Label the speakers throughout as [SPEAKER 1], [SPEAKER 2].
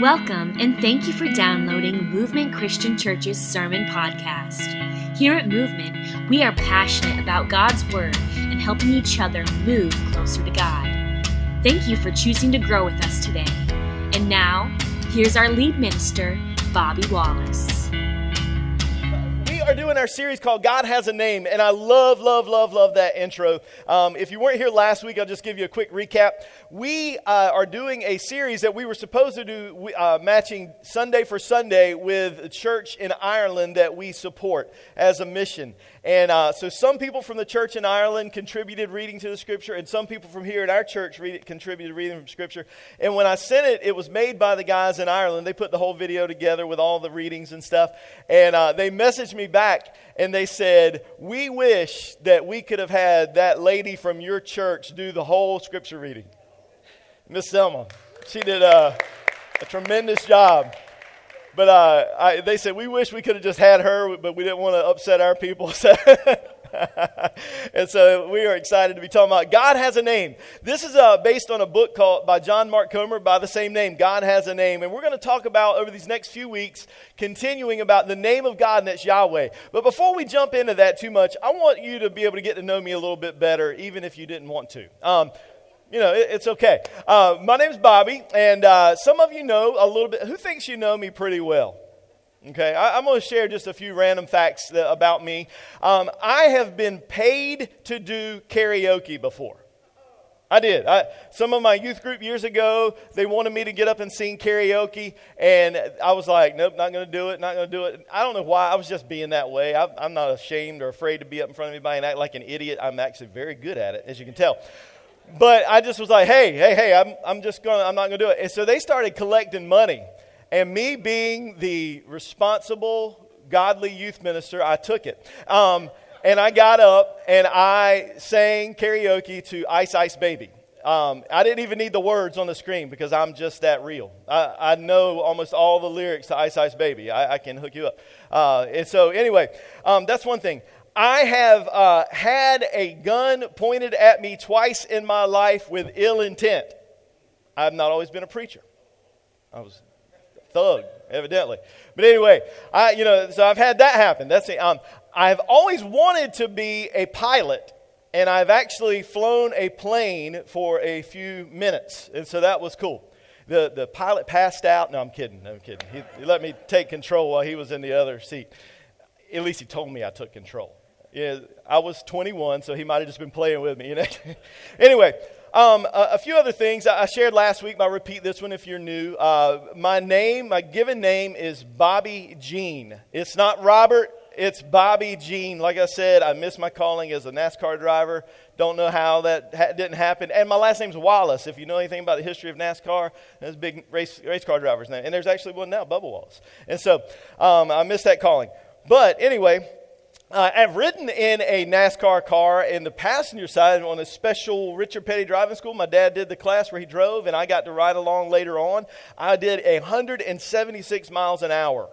[SPEAKER 1] Welcome and thank you for downloading Movement Christian Church's Sermon Podcast. Here at Movement, we are passionate about God's Word and helping each other move closer to God. Thank you for choosing to grow with us today. And now, here's our lead minister, Bobby Wallace
[SPEAKER 2] are doing our series called God Has a Name, and I love, love, love, love that intro. Um, if you weren't here last week, I'll just give you a quick recap. We uh, are doing a series that we were supposed to do uh, matching Sunday for Sunday with a church in Ireland that we support as a mission. And uh, so some people from the church in Ireland contributed reading to the scripture, and some people from here at our church read, it, contributed reading from scripture. And when I sent it, it was made by the guys in Ireland. They put the whole video together with all the readings and stuff. And uh, they messaged me back and they said, We wish that we could have had that lady from your church do the whole scripture reading. Miss Selma. She did a, a tremendous job. But uh, I, they said, we wish we could have just had her, but we didn't want to upset our people. and so we are excited to be talking about God has a name. This is uh, based on a book called by John Mark Comer by the same name, God has a name. And we're going to talk about over these next few weeks, continuing about the name of God, and that's Yahweh. But before we jump into that too much, I want you to be able to get to know me a little bit better, even if you didn't want to. Um, you know, it, it's okay. Uh, my name's Bobby, and uh, some of you know a little bit. Who thinks you know me pretty well? Okay, I, am going to share just a few random facts that, about me. Um, I have been paid to do karaoke before. I did. I, some of my youth group years ago, they wanted me to get up and sing karaoke, and I was like, nope, not going to do it, not going to do it. I don't know why. I was just being that way. I, I'm not ashamed or afraid to be up in front of anybody and act like an idiot. I'm actually very good at it, as you can tell but I just was like, hey, hey, hey, I'm, I'm just going to, I'm not going to do it. And so they started collecting money. And me being the responsible, godly youth minister, I took it. Um, and I got up and I sang karaoke to Ice Ice Baby. Um, I didn't even need the words on the screen because I'm just that real. I, I know almost all the lyrics to Ice Ice Baby. I, I can hook you up. Uh, and so, anyway, um, that's one thing. I have uh, had a gun pointed at me twice in my life with ill intent. I've not always been a preacher. I was a thug, evidently. But anyway, I, you know, so I've had that happen. That's it. Um, I've always wanted to be a pilot, and I've actually flown a plane for a few minutes, and so that was cool. The, the pilot passed out. No, I'm kidding. I'm kidding. He, he let me take control while he was in the other seat. At least he told me I took control. Yeah, I was 21, so he might have just been playing with me. You know? anyway, um, a, a, few other things I shared last week. but I'll repeat this one if you're new. Uh, my name, my given name is Bobby Jean. It's not Robert. It's Bobby Jean. Like I said, I missed my calling as a NASCAR driver. Don't know how that ha- didn't happen. And my last name's Wallace. If you know anything about the history of NASCAR, there's big race, race car drivers now. And there's actually one now, Bubba Wallace. And so um, I missed that calling. But anyway, uh, I've ridden in a NASCAR car in the passenger side on a special Richard Petty driving school. My dad did the class where he drove, and I got to ride along later on. I did 176 miles an hour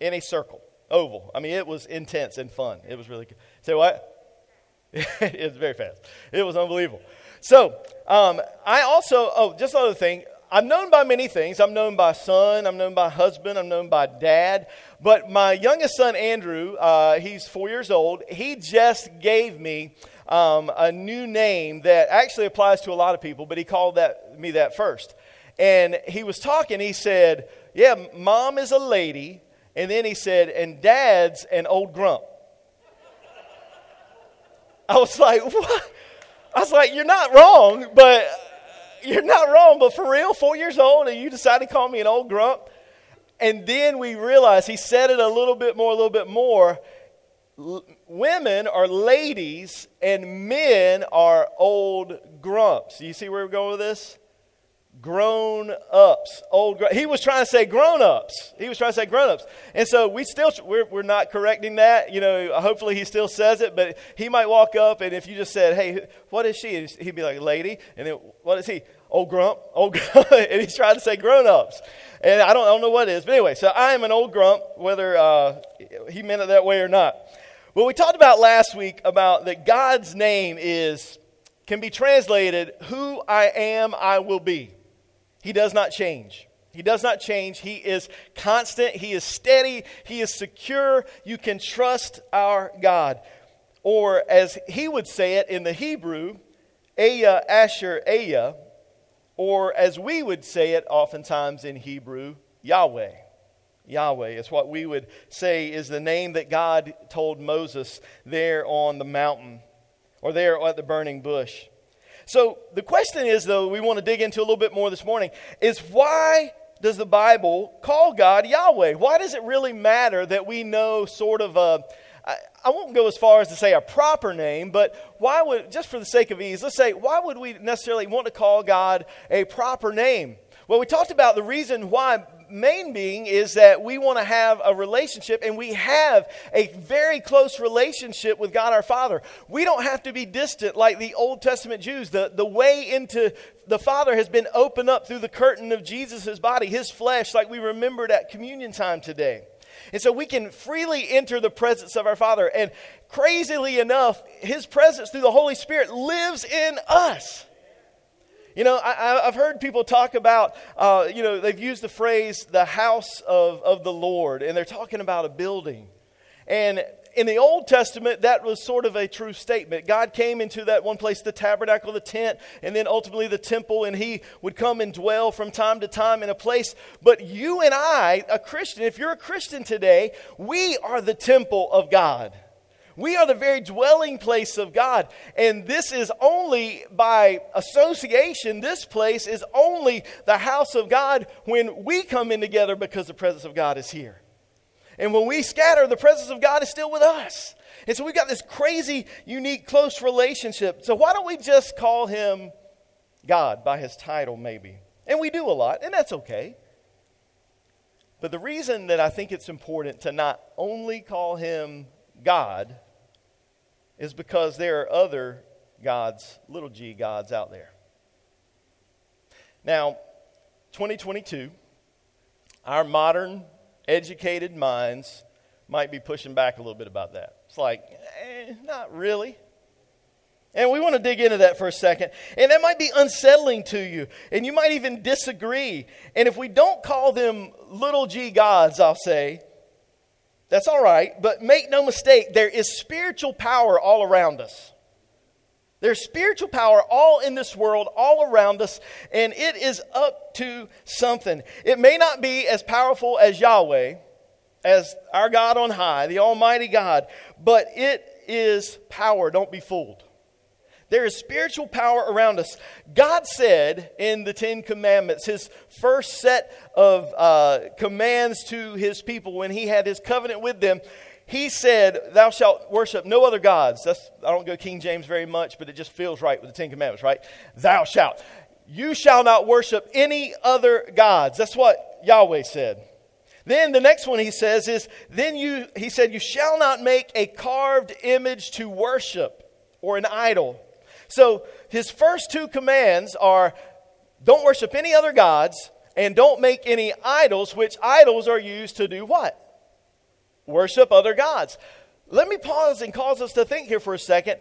[SPEAKER 2] in a circle, oval. I mean, it was intense and fun. It was really good. Say what? it was very fast. It was unbelievable. So, um, I also, oh, just another thing. I'm known by many things. I'm known by son, I'm known by husband, I'm known by dad. But my youngest son, Andrew, uh, he's four years old, he just gave me um, a new name that actually applies to a lot of people, but he called that, me that first. And he was talking, he said, Yeah, mom is a lady. And then he said, And dad's an old grump. I was like, What? I was like, You're not wrong, but you're not wrong, but for real, four years old, and you decided to call me an old grump? And then we realized he said it a little bit more, a little bit more. L- women are ladies, and men are old grumps. You see where we're going with this? Grown ups. Old, he was trying to say grown ups. He was trying to say grown ups. And so we still, we're, we're not correcting that. You know, hopefully he still says it, but he might walk up and if you just said, hey, what is she? he'd be like, lady. And then what is he? Old grump. Old grump. and he's trying to say grown ups. And I don't, I don't know what it is. But anyway, so I am an old grump, whether uh, he meant it that way or not. But we talked about last week about that God's name is, can be translated, who I am, I will be. He does not change. He does not change. He is constant. He is steady. He is secure. You can trust our God. Or as he would say it in the Hebrew, Aya Asher Aya, or as we would say it oftentimes in Hebrew, Yahweh. Yahweh is what we would say is the name that God told Moses there on the mountain or there at the burning bush. So the question is, though, we want to dig into a little bit more this morning, is why does the Bible call God Yahweh? Why does it really matter that we know sort of a, I won't go as far as to say a proper name, but why would, just for the sake of ease, let's say, why would we necessarily want to call God a proper name? Well, we talked about the reason why main being is that we want to have a relationship, and we have a very close relationship with God our Father. We don't have to be distant like the Old Testament Jews. The, the way into the Father has been opened up through the curtain of Jesus' body, his flesh, like we remembered at communion time today. And so we can freely enter the presence of our Father. And crazily enough, his presence through the Holy Spirit lives in us. You know, I, have heard people talk about, uh, you know, they've used the phrase the house of, of the Lord, and they're talking about a building. And in the Old Testament, that was sort of a true statement. God came into that one place, the tabernacle, the tent, and then ultimately the temple, and He would come and dwell from time to time in a place. But you and I, a Christian, if you're a Christian today, we are the temple of God. We are the very dwelling place of God. And this is only by association, this place is only the house of God when we come in together because the presence of God is here. And when we scatter, the presence of God is still with us. And so we've got this crazy, unique, close relationship. So why don't we just call him God by his title, maybe? And we do a lot, and that's okay. But the reason that I think it's important to not only call him God is because there are other gods, little g gods out there. Now, 2022, our modern educated minds might be pushing back a little bit about that. It's like, eh, not really. And we want to dig into that for a second. And that might be unsettling to you. And you might even disagree. And if we don't call them little g gods, I'll say, that's all right, but make no mistake, there is spiritual power all around us. There's spiritual power all in this world, all around us, and it is up to something. It may not be as powerful as Yahweh, as our God on high, the Almighty God, but it is power. Don't be fooled. There is spiritual power around us. God said in the Ten Commandments, his first set of uh, commands to his people when he had his covenant with them, he said, Thou shalt worship no other gods. That's, I don't go King James very much, but it just feels right with the Ten Commandments, right? Thou shalt. You shall not worship any other gods. That's what Yahweh said. Then the next one he says is, Then you, he said, You shall not make a carved image to worship or an idol. So his first two commands are don't worship any other gods and don't make any idols, which idols are used to do what? Worship other gods. Let me pause and cause us to think here for a second.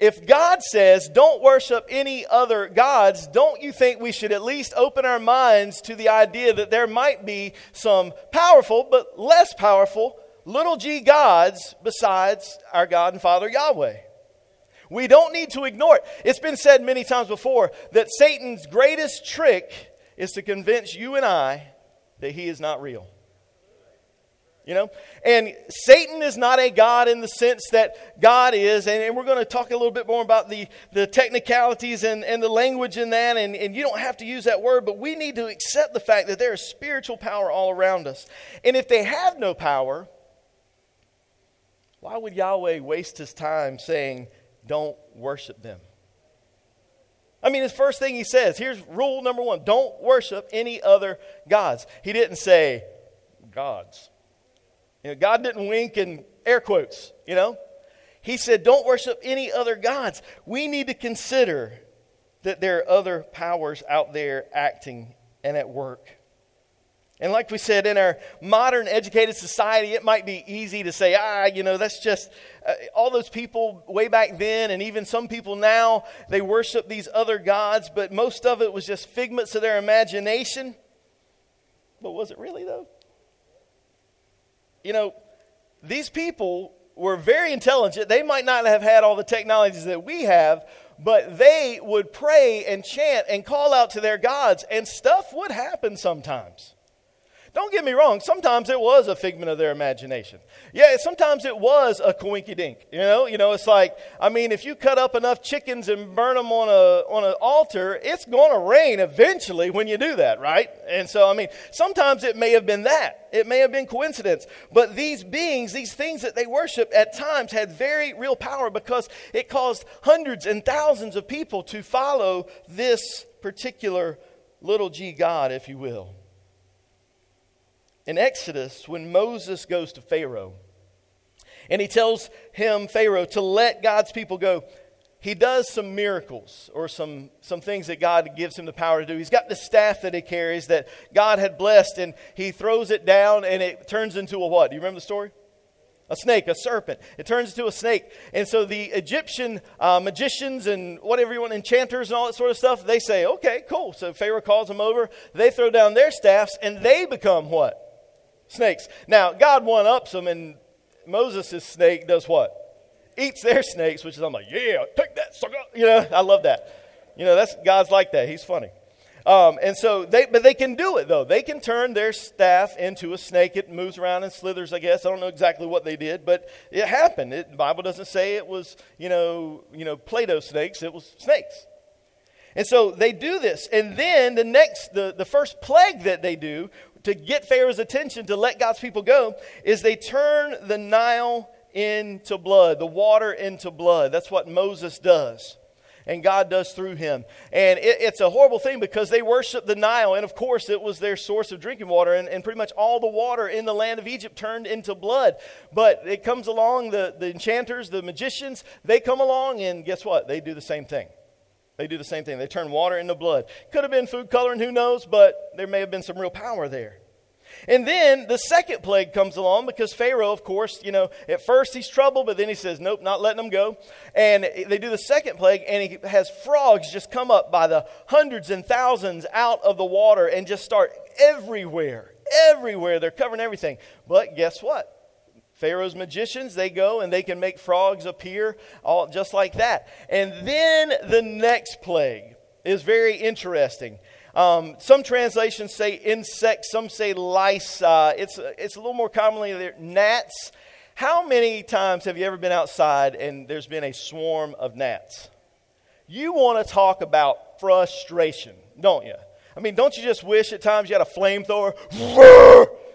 [SPEAKER 2] If God says don't worship any other gods, don't you think we should at least open our minds to the idea that there might be some powerful but less powerful little g gods besides our God and Father Yahweh? We don't need to ignore it. It's been said many times before that Satan's greatest trick is to convince you and I that he is not real. You know? And Satan is not a God in the sense that God is. And, and we're going to talk a little bit more about the, the technicalities and, and the language in that. And, and you don't have to use that word, but we need to accept the fact that there is spiritual power all around us. And if they have no power, why would Yahweh waste his time saying, don't worship them. I mean, his first thing he says here's rule number one don't worship any other gods. He didn't say gods. You know, God didn't wink in air quotes, you know. He said, don't worship any other gods. We need to consider that there are other powers out there acting and at work. And like we said, in our modern educated society, it might be easy to say, ah, you know, that's just uh, all those people way back then, and even some people now, they worship these other gods, but most of it was just figments of their imagination. But was it really, though? You know, these people were very intelligent. They might not have had all the technologies that we have, but they would pray and chant and call out to their gods, and stuff would happen sometimes. Don't get me wrong, sometimes it was a figment of their imagination. Yeah, sometimes it was a coinky dink. You know, you know, it's like, I mean, if you cut up enough chickens and burn them on a on an altar, it's gonna rain eventually when you do that, right? And so I mean, sometimes it may have been that. It may have been coincidence. But these beings, these things that they worship at times had very real power because it caused hundreds and thousands of people to follow this particular little g God, if you will in Exodus when Moses goes to Pharaoh and he tells him, Pharaoh, to let God's people go. He does some miracles or some, some things that God gives him the power to do. He's got the staff that he carries that God had blessed, and he throws it down and it turns into a what? Do you remember the story? A snake, a serpent. It turns into a snake. And so the Egyptian uh, magicians and whatever you want, enchanters and all that sort of stuff, they say, okay, cool. So Pharaoh calls them over. They throw down their staffs and they become what? Snakes. Now, God one ups them, and Moses' snake does what? Eats their snakes, which is, I'm like, yeah, take that, sucker. You know, I love that. You know, that's God's like that. He's funny. Um, and so they, but they can do it though. They can turn their staff into a snake. It moves around and slithers. I guess I don't know exactly what they did, but it happened. It, the Bible doesn't say it was, you know, you know, Play-Doh snakes. It was snakes. And so they do this, and then the next, the, the first plague that they do to get Pharaoh's attention to let God's people go is they turn the Nile into blood, the water into blood. That's what Moses does. And God does through him. And it, it's a horrible thing because they worship the Nile. And of course, it was their source of drinking water. And, and pretty much all the water in the land of Egypt turned into blood. But it comes along, the, the enchanters, the magicians, they come along, and guess what? They do the same thing. They do the same thing. They turn water into blood. Could have been food coloring, who knows, but there may have been some real power there. And then the second plague comes along because Pharaoh, of course, you know, at first he's troubled, but then he says, nope, not letting them go. And they do the second plague, and he has frogs just come up by the hundreds and thousands out of the water and just start everywhere. Everywhere. They're covering everything. But guess what? Pharaoh's magicians, they go and they can make frogs appear all just like that. And then the next plague is very interesting. Um, some translations say insects, some say lice. Uh, it's, it's a little more commonly gnats. How many times have you ever been outside and there's been a swarm of gnats? You want to talk about frustration, don't you? I mean, don't you just wish at times you had a flamethrower?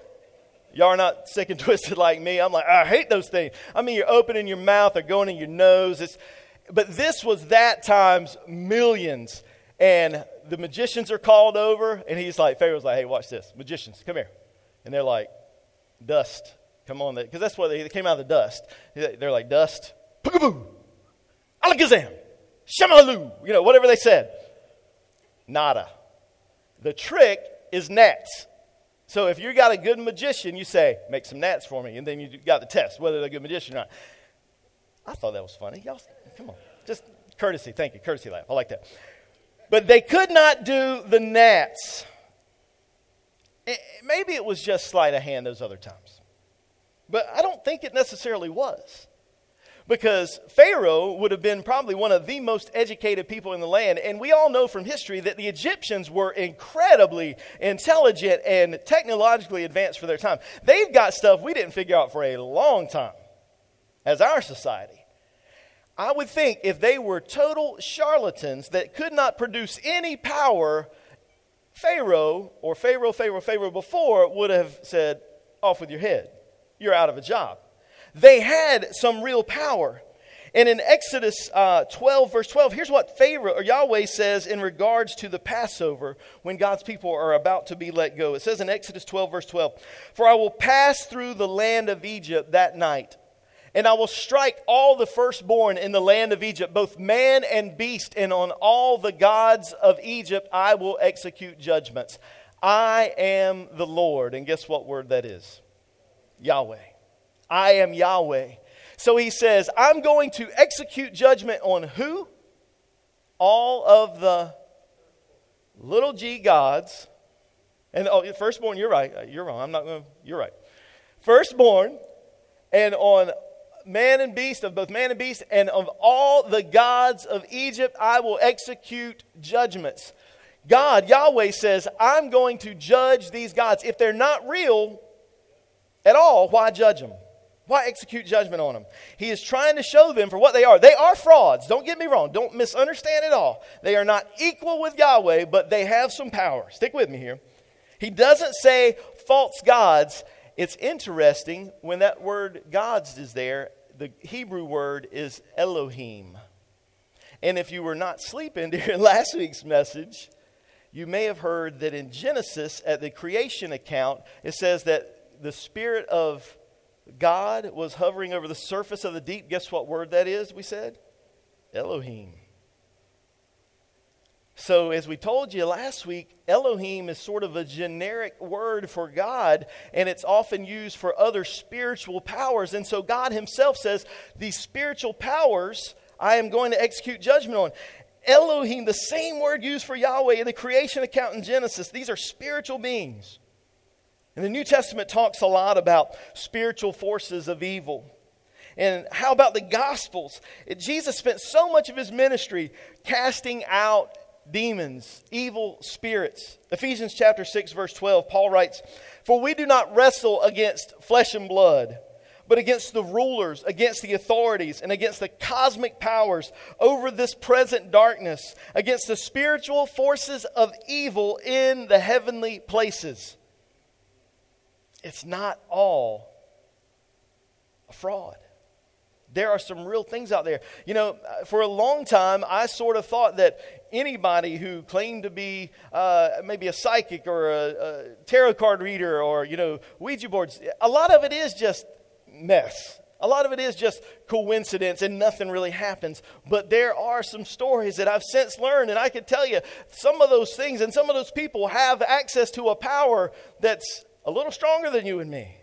[SPEAKER 2] Y'all are not sick and twisted like me. I'm like, I hate those things. I mean, you're opening your mouth, they're going in your nose. It's, but this was that times millions. And the magicians are called over, and he's like, Pharaoh's like, hey, watch this. Magicians, come here. And they're like, dust, come on. Because that's what they, they, came out of the dust. They're like, dust, pugaboo, alakazam, shamalu, you know, whatever they said. Nada. The trick is gnats. So if you got a good magician, you say, make some gnats for me, and then you got the test whether they're a good magician or not. I thought that was funny. Y'all, come on. Just courtesy. Thank you. Courtesy laugh. I like that. But they could not do the gnats. Eh, maybe it was just sleight of hand those other times. But I don't think it necessarily was because Pharaoh would have been probably one of the most educated people in the land. And we all know from history that the Egyptians were incredibly intelligent and technologically advanced for their time. They've got stuff we didn't figure out for a long time as our society. I would think if they were total charlatans that could not produce any power, Pharaoh or Pharaoh, Pharaoh, Pharaoh before would have said, Off with your head. You're out of a job they had some real power. And in Exodus uh, 12, verse 12, here's what Pharaoh or Yahweh says in regards to the Passover when God's people are about to be let go. It says in Exodus 12, verse 12, For I will pass through the land of Egypt that night, and I will strike all the firstborn in the land of Egypt, both man and beast, and on all the gods of Egypt I will execute judgments. I am the Lord. And guess what word that is? Yahweh. I am Yahweh. So he says, I'm going to execute judgment on who? All of the little g gods And oh, firstborn, you're right. Uh, you're wrong. I'm not going to, you're right. Firstborn, and on man and beast, of both man and beast, and of all the gods of Egypt, I will execute judgments. God, Yahweh says, I'm going to judge these gods. If they're not real at all, why judge them? Why execute judgment on them? He is trying to show them for what they are. They are frauds. Don't get me wrong. Don't misunderstand at all. They are not equal with Yahweh, but they have some power. Stick with me here. He doesn't say false gods. It's interesting when that word gods is there, the Hebrew word is Elohim. And if you were not sleeping during last week's message, you may have heard that in Genesis, at the creation account, it says that the Spirit of God was hovering over the surface of the deep. Guess what word that is, we said? Elohim. So, as we told you last week, Elohim is sort of a generic word for God, and it's often used for other spiritual powers. And so, God Himself says, These spiritual powers I am going to execute judgment on. Elohim, the same word used for Yahweh in the creation account in Genesis, these are spiritual beings. And the New Testament talks a lot about spiritual forces of evil. And how about the Gospels? Jesus spent so much of his ministry casting out demons, evil spirits. Ephesians chapter 6 verse 12, Paul writes, "For we do not wrestle against flesh and blood, but against the rulers, against the authorities, and against the cosmic powers over this present darkness, against the spiritual forces of evil in the heavenly places." It's not all a fraud there are some real things out there. You know, for a long time, I sort of thought that anybody who claimed to be uh, maybe a psychic or a, a, tarot card reader or, you know, Ouija boards, a lot of it is just mess. A lot of it is just coincidence and nothing really happens. But there are some stories that I've since learned, and I can tell you some of those things and some of those people have access to a power that's a little stronger than you and me.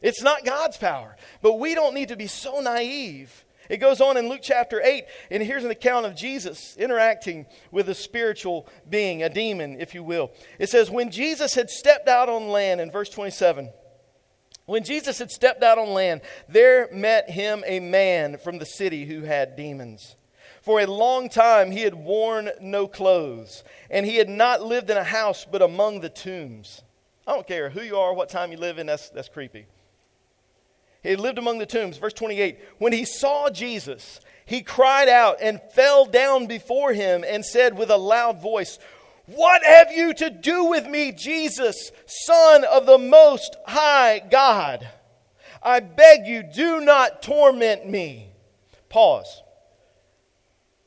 [SPEAKER 2] It's not God's power. But we don't need to be so naive. It goes on in Luke chapter 8, and here's an account of Jesus interacting with a spiritual being, a demon, if you will. It says, When Jesus had stepped out on land, in verse 27, when Jesus had stepped out on land, there met him a man from the city who had demons. For a long time he had worn no clothes, and he had not lived in a house but among the tombs. I don't care who you are, what time you live in, that's, that's creepy. He lived among the tombs. Verse 28 When he saw Jesus, he cried out and fell down before him and said with a loud voice, What have you to do with me, Jesus, Son of the Most High God? I beg you, do not torment me. Pause.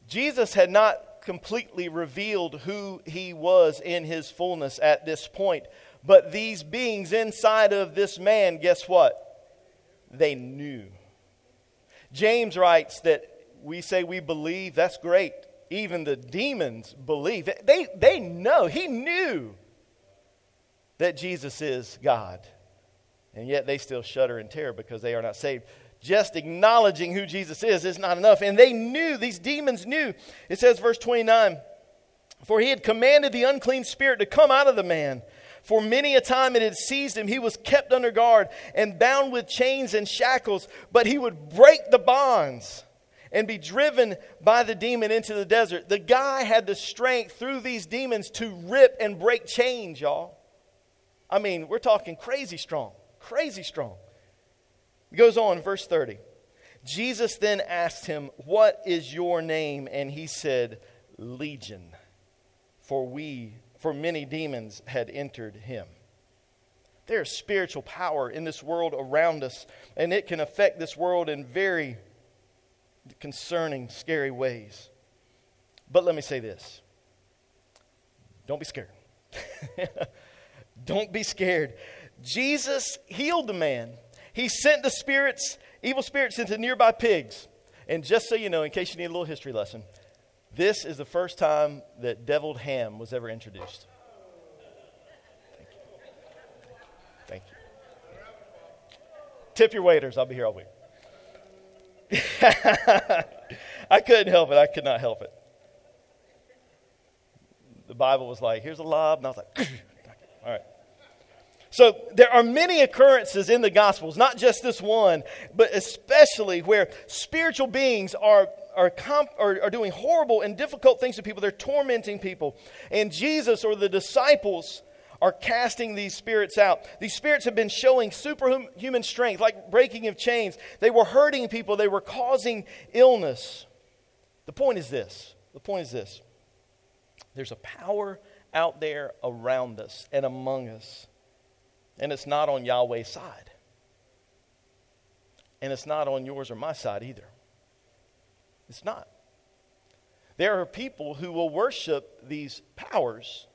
[SPEAKER 2] Jesus had not completely revealed who he was in his fullness at this point. But these beings inside of this man, guess what? they knew. James writes that we say we believe, that's great. Even the demons believe. They, they know. He knew that Jesus is God. And yet they still shudder in terror because they are not saved. Just acknowledging who Jesus is is not enough. And they knew, these demons knew. It says, verse 29 For he had commanded the unclean spirit to come out of the man. For many a time it had seized him. He was kept under guard and bound with chains and shackles, but he would break the bonds and be driven by the demon into the desert. The guy had the strength through these demons to rip and break chains, y'all. I mean, we're talking crazy strong, crazy strong. It goes on, verse 30. Jesus then asked him, What is your name? And he said, Legion, for we for many demons had entered him. There's spiritual power in this world around us, and it can affect this world in very concerning, scary ways. But let me say this don't be scared. don't be scared. Jesus healed the man, he sent the spirits, evil spirits, into nearby pigs. And just so you know, in case you need a little history lesson, this is the first time that deviled ham was ever introduced. Thank you. Thank you. Tip your waiters. I'll be here all week. I couldn't help it. I could not help it. The Bible was like, here's a lob. And I was like, All right. So there are many occurrences in the Gospels, not just this one, but especially where spiritual beings are, are, comp, are, are doing horrible and difficult things to people. They're tormenting people. And Jesus or the disciples are casting these spirits out. These spirits have been showing superhuman strength, like breaking of chains. They were hurting people, they were causing illness. The point is this the point is this there's a power out there around us and among us and it's not on Yahweh's side. And it's not on yours or my side either. It's not. There are people who will worship these powers,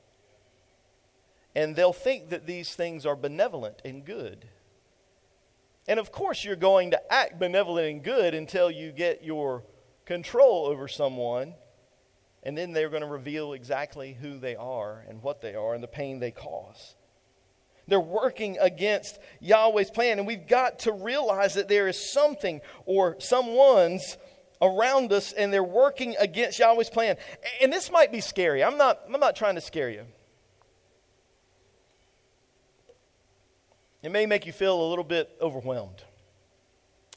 [SPEAKER 2] and they'll think that these things are benevolent and good. And of course, you're going to act benevolent and good until you get your control over someone, and then they're going to reveal exactly who they are and what they are and the pain they cause. They're working against Yahweh's plan. And we've got to realize that there is something or someone's around us and they're working against Yahweh's plan. And this might be scary. I'm not, I'm not trying to scare you. It may make you feel a little bit overwhelmed.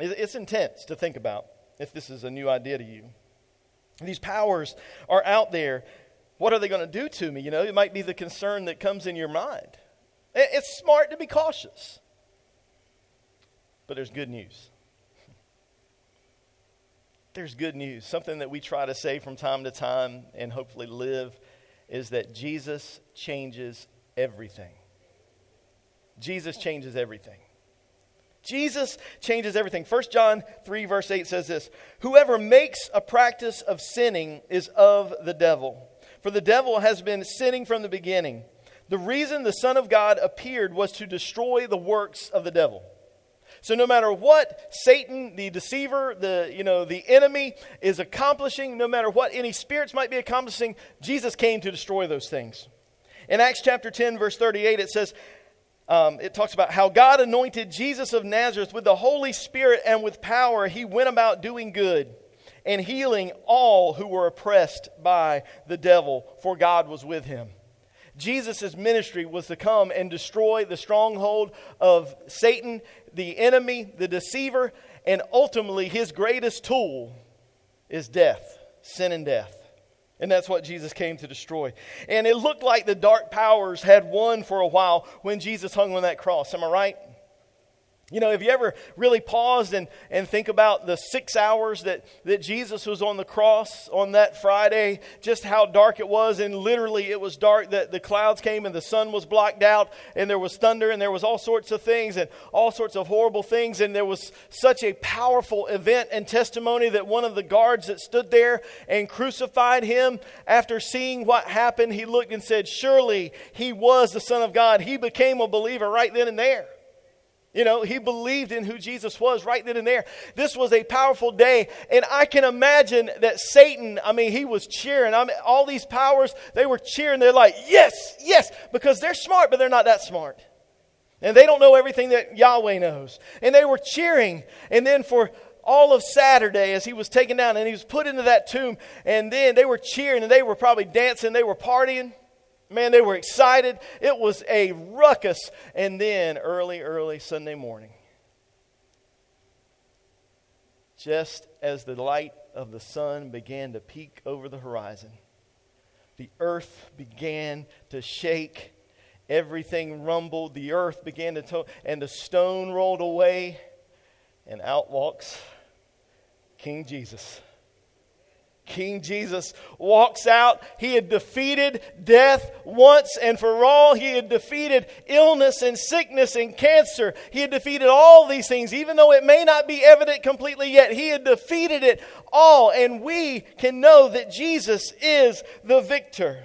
[SPEAKER 2] It's intense to think about if this is a new idea to you. These powers are out there. What are they going to do to me? You know, it might be the concern that comes in your mind. It's smart to be cautious. But there's good news. There's good news. Something that we try to say from time to time and hopefully live is that Jesus changes everything. Jesus changes everything. Jesus changes everything. 1 John 3, verse 8 says this Whoever makes a practice of sinning is of the devil, for the devil has been sinning from the beginning. The reason the Son of God appeared was to destroy the works of the devil. So no matter what Satan, the deceiver, the you know the enemy is accomplishing, no matter what any spirits might be accomplishing, Jesus came to destroy those things. In Acts chapter 10, verse 38, it says, um, it talks about how God anointed Jesus of Nazareth with the Holy Spirit and with power. He went about doing good and healing all who were oppressed by the devil, for God was with him. Jesus' ministry was to come and destroy the stronghold of Satan, the enemy, the deceiver, and ultimately his greatest tool is death, sin and death. And that's what Jesus came to destroy. And it looked like the dark powers had won for a while when Jesus hung on that cross. Am I right? You know, have you ever really paused and, and think about the six hours that, that Jesus was on the cross on that Friday, just how dark it was? And literally, it was dark that the clouds came and the sun was blocked out, and there was thunder, and there was all sorts of things and all sorts of horrible things. And there was such a powerful event and testimony that one of the guards that stood there and crucified him, after seeing what happened, he looked and said, Surely he was the Son of God. He became a believer right then and there. You know, he believed in who Jesus was right then and there. This was a powerful day. And I can imagine that Satan, I mean, he was cheering. I mean, all these powers, they were cheering. They're like, yes, yes, because they're smart, but they're not that smart. And they don't know everything that Yahweh knows. And they were cheering. And then for all of Saturday, as he was taken down and he was put into that tomb, and then they were cheering and they were probably dancing, they were partying. Man, they were excited. It was a ruckus. And then early, early Sunday morning, just as the light of the sun began to peek over the horizon, the earth began to shake. Everything rumbled. The earth began to, to and the stone rolled away. And out walks King Jesus. King Jesus walks out. He had defeated death once and for all. He had defeated illness and sickness and cancer. He had defeated all these things, even though it may not be evident completely yet. He had defeated it all, and we can know that Jesus is the victor.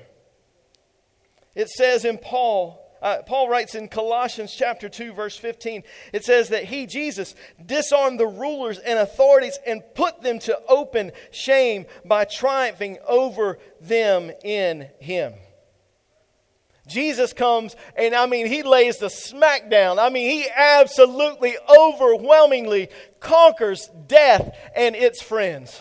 [SPEAKER 2] It says in Paul, uh, Paul writes in Colossians chapter 2, verse 15, it says that he, Jesus, disarmed the rulers and authorities and put them to open shame by triumphing over them in him. Jesus comes and I mean, he lays the smackdown. I mean, he absolutely overwhelmingly conquers death and its friends.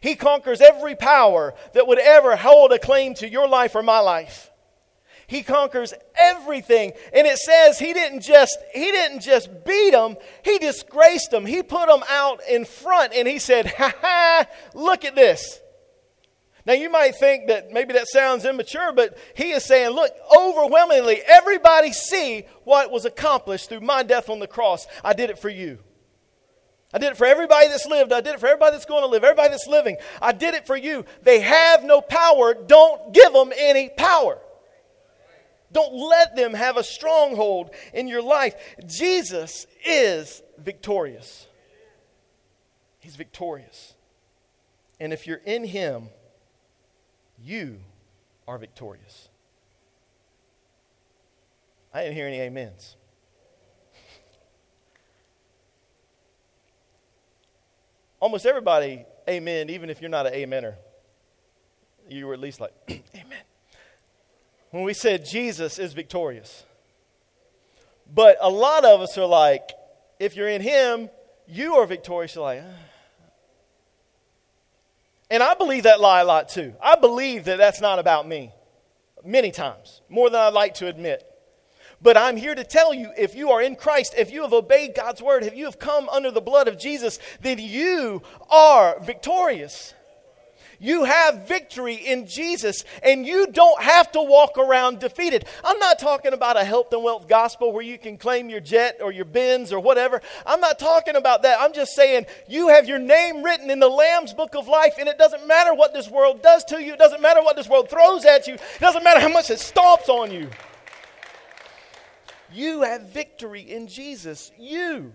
[SPEAKER 2] He conquers every power that would ever hold a claim to your life or my life. He conquers everything. And it says he didn't just he didn't just beat them, he disgraced them. He put them out in front and he said, "Ha ha, look at this." Now you might think that maybe that sounds immature, but he is saying, look, overwhelmingly everybody see what was accomplished through my death on the cross. I did it for you. I did it for everybody that's lived. I did it for everybody that's going to live, everybody that's living. I did it for you. They have no power. Don't give them any power. Don't let them have a stronghold in your life. Jesus is victorious. He's victorious. And if you're in Him, you are victorious. I didn't hear any amens. Almost everybody, amen, even if you're not an amener. You were at least like, amen when we said Jesus is victorious. But a lot of us are like, if you're in Him, you are victorious. You're like, ah. and I believe that lie a lot too. I believe that that's not about me many times, more than I'd like to admit. But I'm here to tell you if you are in Christ, if you have obeyed God's word, if you have come under the blood of Jesus, then you are victorious. You have victory in Jesus, and you don't have to walk around defeated. I'm not talking about a health and wealth gospel where you can claim your jet or your Benz or whatever. I'm not talking about that. I'm just saying you have your name written in the Lamb's book of life, and it doesn't matter what this world does to you, it doesn't matter what this world throws at you, it doesn't matter how much it stomps on you. You have victory in Jesus. You.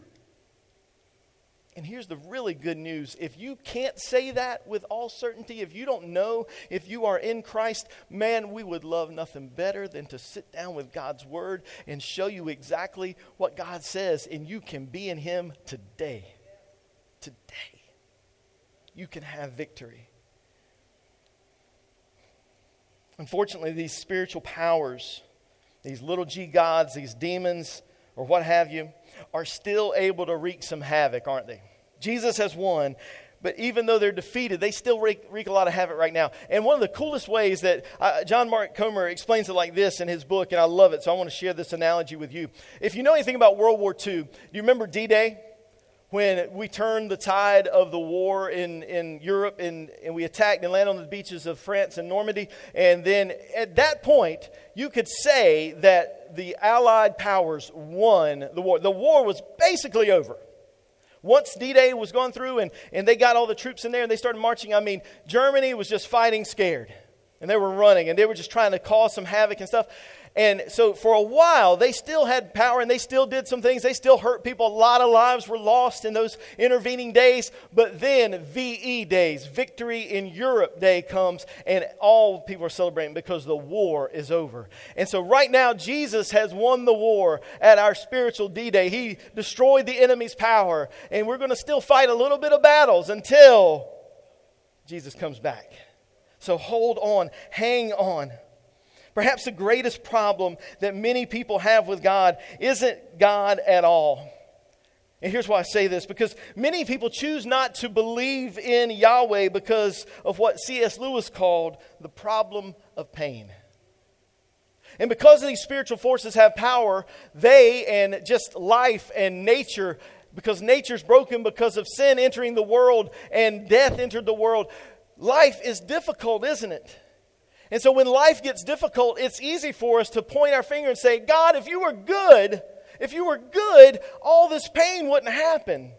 [SPEAKER 2] And here's the really good news. If you can't say that with all certainty, if you don't know if you are in Christ, man, we would love nothing better than to sit down with God's Word and show you exactly what God says, and you can be in Him today. Today. You can have victory. Unfortunately, these spiritual powers, these little g gods, these demons, or what have you, are still able to wreak some havoc, aren't they? Jesus has won, but even though they're defeated, they still wreak, wreak, a lot of havoc right now. And one of the coolest ways that uh, John Mark Comer explains it like this in his book, and I love it, so I want to share this analogy with you. If you know anything about World War II, do you remember D Day? When we turned the tide of the war in, in Europe and, and we attacked and landed on the beaches of France and Normandy. And then at that point, you could say that the Allied powers won the war. The war was basically over. Once D Day was gone through and, and they got all the troops in there and they started marching, I mean, Germany was just fighting scared. And they were running and they were just trying to cause some havoc and stuff. And so for a while, they still had power and they still did some things. They still hurt people. A lot of lives were lost in those intervening days. But then VE days, Victory in Europe Day comes, and all people are celebrating because the war is over. And so right now, Jesus has won the war at our spiritual D Day. He destroyed the enemy's power. And we're going to still fight a little bit of battles until Jesus comes back. So hold on, hang on. Perhaps the greatest problem that many people have with God isn't God at all. And here's why I say this because many people choose not to believe in Yahweh because of what C.S. Lewis called the problem of pain. And because these spiritual forces have power, they and just life and nature, because nature's broken because of sin entering the world and death entered the world, life is difficult, isn't it? And so when life gets difficult, it's easy for us to point our finger and say, God, if you were good, if you were good, all this pain wouldn't happen.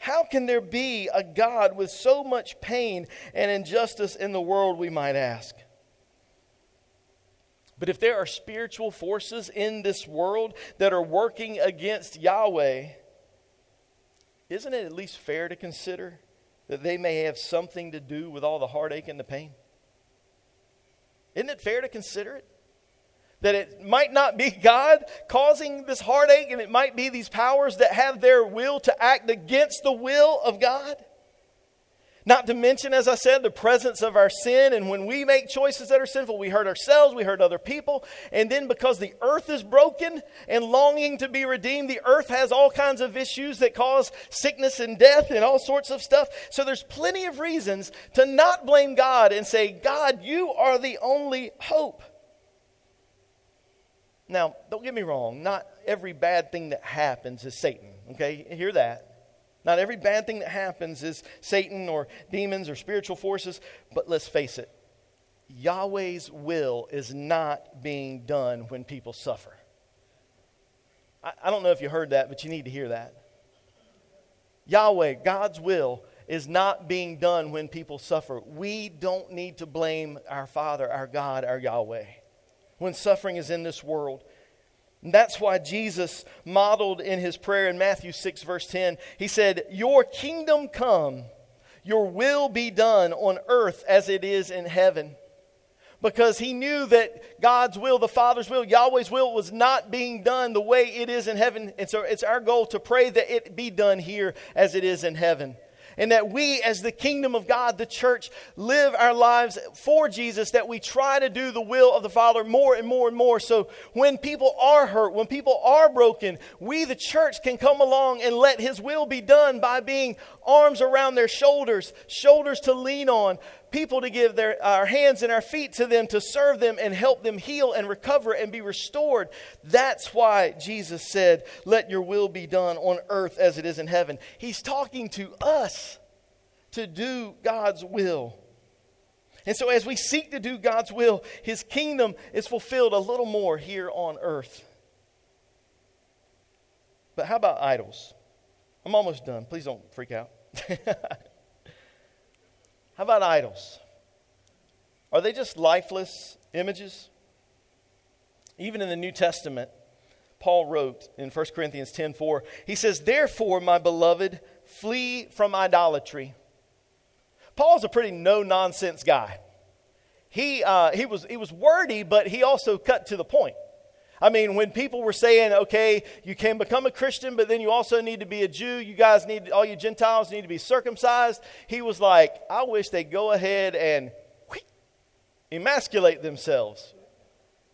[SPEAKER 2] How can there be a God with so much pain and injustice in the world, we might ask? But if there are spiritual forces in this world that are working against Yahweh, isn't it at least fair to consider that they may have something to do with all the heartache and the pain? Isn't it fair to consider it? That it might not be God causing this heartache, and it might be these powers that have their will to act against the will of God? Not to mention, as I said, the presence of our sin. And when we make choices that are sinful, we hurt ourselves, we hurt other people. And then because the earth is broken and longing to be redeemed, the earth has all kinds of issues that cause sickness and death and all sorts of stuff. So there's plenty of reasons to not blame God and say, God, you are the only hope. Now, don't get me wrong, not every bad thing that happens is Satan. Okay, hear that. Not every bad thing that happens is Satan or demons or spiritual forces, but let's face it Yahweh's will is not being done when people suffer. I, I, don't know if you heard that, but you need to hear that. Yahweh, God's will, is not being done when people suffer. We don't need to blame our Father, our God, our Yahweh when suffering is in this world. And that's why Jesus modeled in his prayer in Matthew 6, verse 10, he said, Your kingdom come, your will be done on earth as it is in heaven. Because he knew that God's will, the Father's will, Yahweh's will, was not being done the way it is in heaven. And so it's our goal to pray that it be done here as it is in heaven and that we, as the kingdom of God, the church, live our lives for Jesus, that we try to do the will of the Father more and more and more. So when people are hurt, when people are broken, we, the church, can come along and let His will be done by being arms around their shoulders, shoulders to lean on, people to give their, our hands and our feet to them to serve them and help them heal and recover and be restored. That's why Jesus said, Let your will be done on earth as it is in heaven. He's talking to us to do God's will. And so, as we seek to do God's will, His kingdom is fulfilled a little more here on earth. But how about idols? I'm almost done. Please don't freak out. How about idols? Are they just lifeless images? Even in the New Testament, Paul wrote in 1 Corinthians 10:4, he says, "Therefore, my beloved, flee from idolatry." Paul's a pretty no-nonsense guy. He, uh, he, was, he was wordy, but he also cut to the point. I mean, when people were saying, okay, you can become a Christian, but then you also need to be a Jew, you guys need, all you Gentiles need to be circumcised, he was like, I wish they'd go ahead and emasculate themselves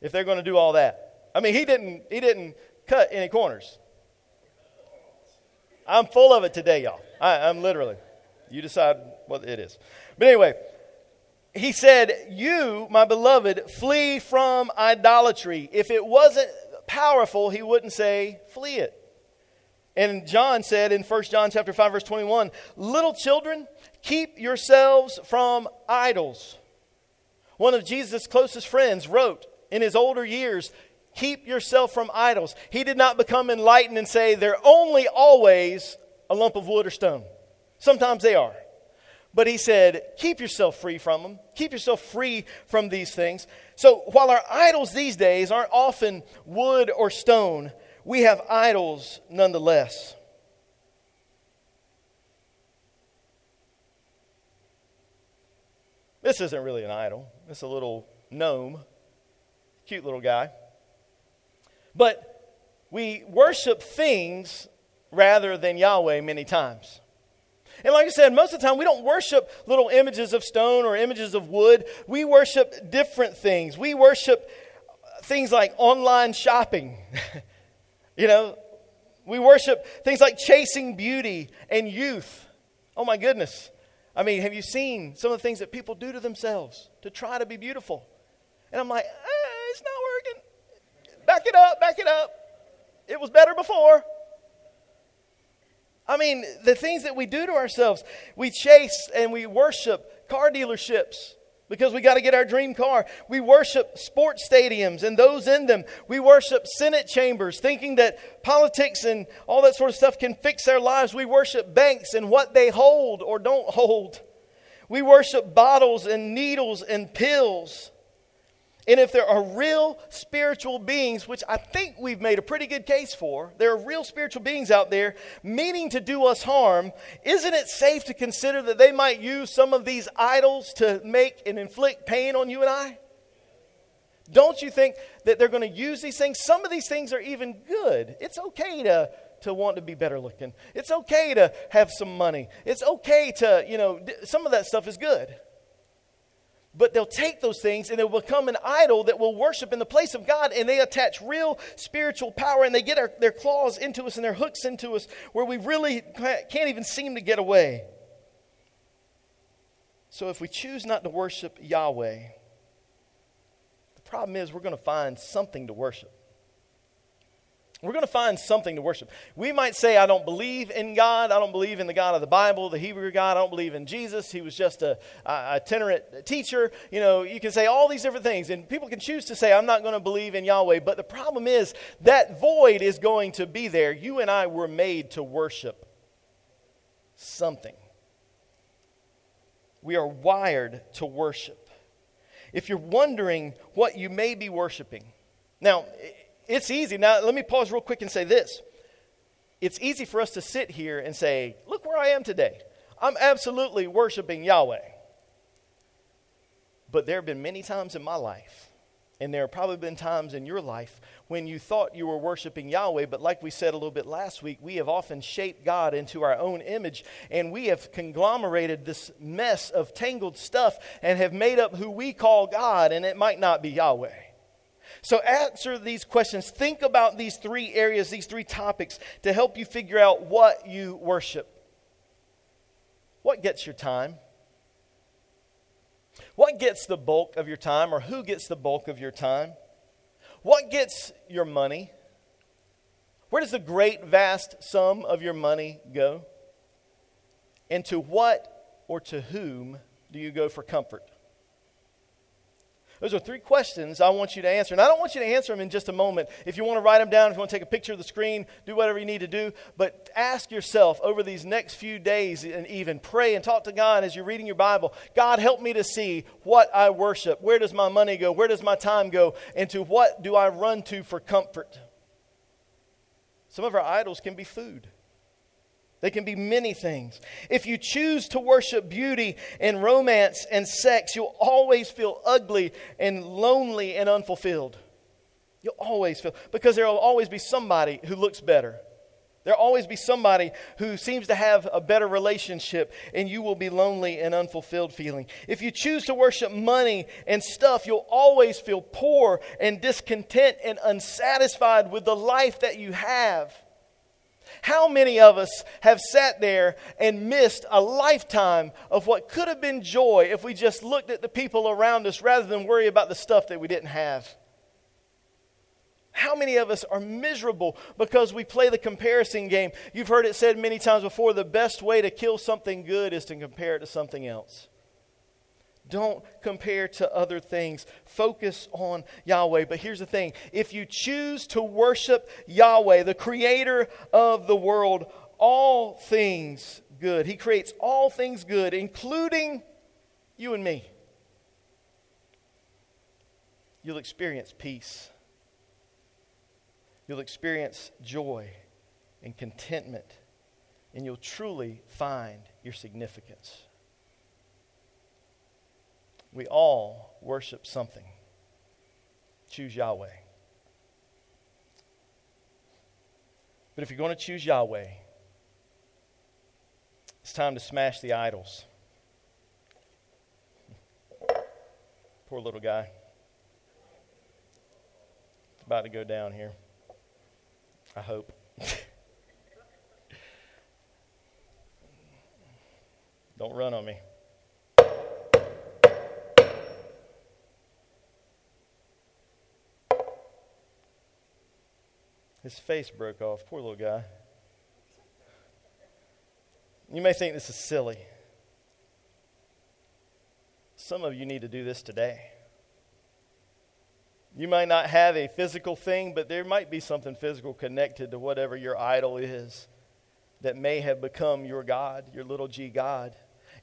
[SPEAKER 2] if they're going to do all that. I mean, he didn't, he didn't cut any corners. I'm full of it today, y'all. I, I'm literally. You decide what it is. But anyway, he said, You, my beloved, flee from idolatry. If it wasn't powerful, he wouldn't say, Flee it. And John said in 1 John chapter 5 verse 21, "Little children, keep yourselves from idols." One of Jesus' closest friends wrote in his older years, "Keep yourself from idols." He did not become enlightened and say they're only always a lump of wood or stone. Sometimes they are. But he said, keep yourself free from them. Keep yourself free from these things. So while our idols these days aren't often wood or stone, we have idols nonetheless. This isn't really an idol. It's a little gnome, cute little guy. But we worship things rather than Yahweh many times. And like I said, most of the time we don't worship little images of stone or images of wood. We worship different things. We worship things like online shopping. you know, we worship things like chasing beauty and youth. Oh my goodness. I mean, have you seen some of the things that people do to themselves to try to be beautiful? And I'm like, eh, it's not working. Back it up, back it up. It was better before. I mean, the things that we do to ourselves, we chase and we worship car dealerships because we got to get our dream car. We worship sports stadiums and those in them. We worship Senate chambers, thinking that politics and all that sort of stuff can fix our lives. We worship banks and what they hold or don't hold. We worship bottles and needles and pills. And if there are real spiritual beings, which I think we've made a pretty good case for, there are real spiritual beings out there meaning to do us harm, isn't it safe to consider that they might use some of these idols to make and inflict pain on you and I? Don't you think that they're going to use these things? Some of these things are even good. It's okay to to want to be better looking. It's okay to have some money. It's okay to, you know, some of that stuff is good. But they'll take those things and they'll become an idol that will worship in the place of God, and they attach real spiritual power and they get our, their claws into us and their hooks into us where we really can't even seem to get away. So if we choose not to worship Yahweh, the problem is we're going to find something to worship. We're going to find something to worship. We might say, I don't believe in God. I don't believe in the God of the Bible, the Hebrew God. I don't believe in Jesus. He was just a, a itinerant teacher. You know, you can say all these different things. And people can choose to say, I'm not going to believe in Yahweh. But the problem is, that void is going to be there. You and I were made to worship something. We are wired to worship. If you're wondering what you may be worshiping, now, it's easy. Now, let me pause real quick and say this. It's easy for us to sit here and say, Look where I am today. I'm absolutely worshiping Yahweh. But there have been many times in my life, and there have probably been times in your life when you thought you were worshiping Yahweh, but like we said a little bit last week, we have often shaped God into our own image, and we have conglomerated this mess of tangled stuff and have made up who we call God, and it might not be Yahweh. So answer these questions. Think about these three areas, these three topics to help you figure out what you worship. What gets your time? What gets the bulk of your time, or who gets the bulk of your time? What gets your money? Where does the great, vast sum of your money go? And to what or to whom do you go for comfort? Those are three questions I want you to answer. And I don't want you to answer them in just a moment. If you want to write them down, if you want to take a picture of the screen, do whatever you need to do. But ask yourself over these next few days and even pray and talk to God as you're reading your Bible God, help me to see what I worship. Where does my money go? Where does my time go? And to what do I run to for comfort? Some of our idols can be food. They can be many things. If you choose to worship beauty and romance and sex, you'll always feel ugly and lonely and unfulfilled. You'll always feel, because there will always be somebody who looks better. There'll always be somebody who seems to have a better relationship, and you will be lonely and unfulfilled feeling. If you choose to worship money and stuff, you'll always feel poor and discontent and unsatisfied with the life that you have. How many of us have sat there and missed a lifetime of what could have been joy if we just looked at the people around us rather than worry about the stuff that we didn't have? How many of us are miserable because we play the comparison game? You've heard it said many times before the best way to kill something good is to compare it to something else. Don't compare to other things. Focus on Yahweh. But here's the thing if you choose to worship Yahweh, the creator of the world, all things good, He creates all things good, including you and me. You'll experience peace. You'll experience joy and contentment, and you'll truly find your significance. We all worship something. Choose Yahweh. But if you're going to choose Yahweh, it's time to smash the idols. Poor little guy. It's about to go down here. I hope. Don't run on me. His face broke off. Poor little guy. You may think this is silly. Some of you need to do this today. You might not have a physical thing, but there might be something physical connected to whatever your idol is that may have become your God, your little g God.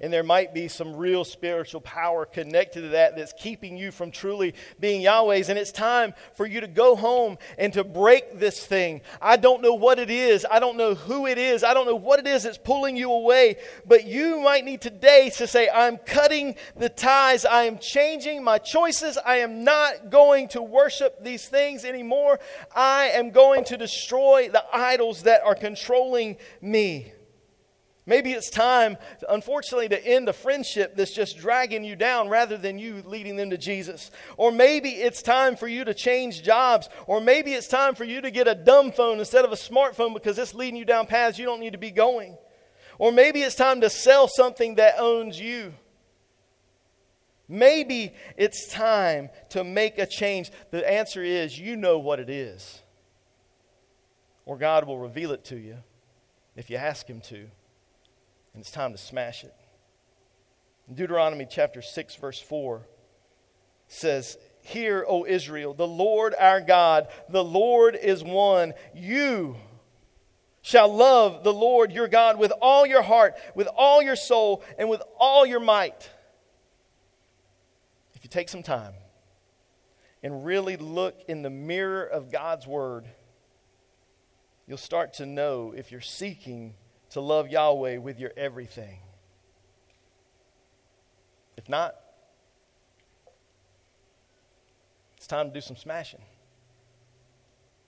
[SPEAKER 2] And there might be some real spiritual power connected to that that's keeping you from truly being Yahweh's. And it's time for you to go home and to break this thing. I don't know what it is. I don't know who it is. I don't know what it is that's pulling you away. But you might need today to say, I'm cutting the ties. I am changing my choices. I am not going to worship these things anymore. I am going to destroy the idols that are controlling me. Maybe it's time, unfortunately, to end a friendship that's just dragging you down rather than you leading them to Jesus. Or maybe it's time for you to change jobs. Or maybe it's time for you to get a dumb phone instead of a smartphone because it's leading you down paths you don't need to be going. Or maybe it's time to sell something that owns you. Maybe it's time to make a change. The answer is you know what it is. Or God will reveal it to you if you ask Him to and it's time to smash it. Deuteronomy chapter 6, verse 4 says, Hear, O Israel, the Lord our God, the Lord is one. You shall love the Lord your God with all your heart, with all your soul, and with all your might. If you take some time and really look in the mirror of God's Word, you'll start to know if you're seeking to love Yahweh with your everything. If not, it's time to do some smashing.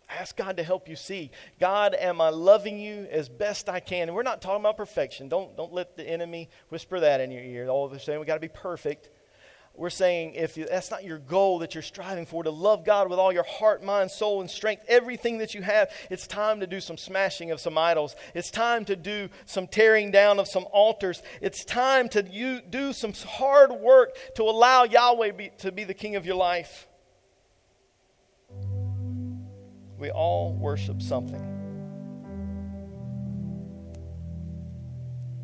[SPEAKER 2] Ask God to help you see. God, am I loving you as best I can? And we're not talking about perfection. Don't, don't let the enemy whisper that in your ear. All of a sudden, we got to be perfect. We're saying if that's not your goal that you're striving for, to love God with all your heart, mind, soul, and strength, everything that you have, it's time to do some smashing of some idols. It's time to do some tearing down of some altars. It's time to you, do some hard work to allow Yahweh be, to be the king of your life. We all worship something.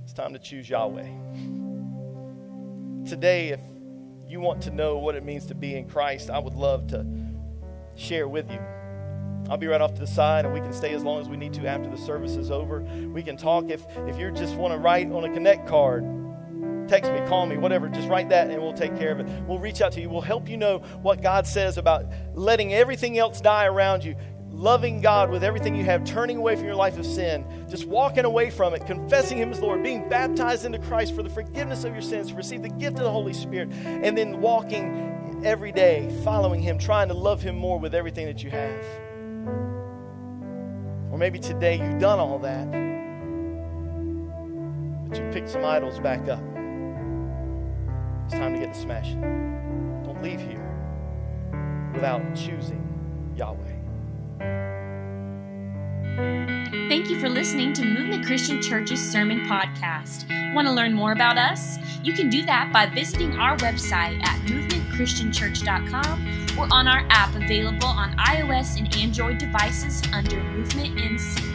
[SPEAKER 2] It's time to choose Yahweh. Today, if you want to know what it means to be in Christ, I would love to share with you. I'll be right off to the side and we can stay as long as we need to after the service is over. We can talk. If, if you just want to write on a Connect card, text me, call me, whatever, just write that and we'll take care of it. We'll reach out to you. We'll help you know what God says about letting everything else die around you loving God with everything you have, turning away from your life of sin, just walking away from it, confessing Him as Lord, being baptized into Christ for the forgiveness of your sins, to receive the gift of the Holy Spirit, and then walking every day, following Him, trying to love Him more with everything that you have. Or maybe today you've done all that, but you picked some idols back up. It's time to get to smashing. Don't leave here without choosing Yahweh.
[SPEAKER 1] Thank you for listening to Movement Christian Church's Sermon Podcast. Want to learn more about us? You can do that by visiting our website at movementchristianchurch.com or on our app available on iOS and Android devices under Movement NC.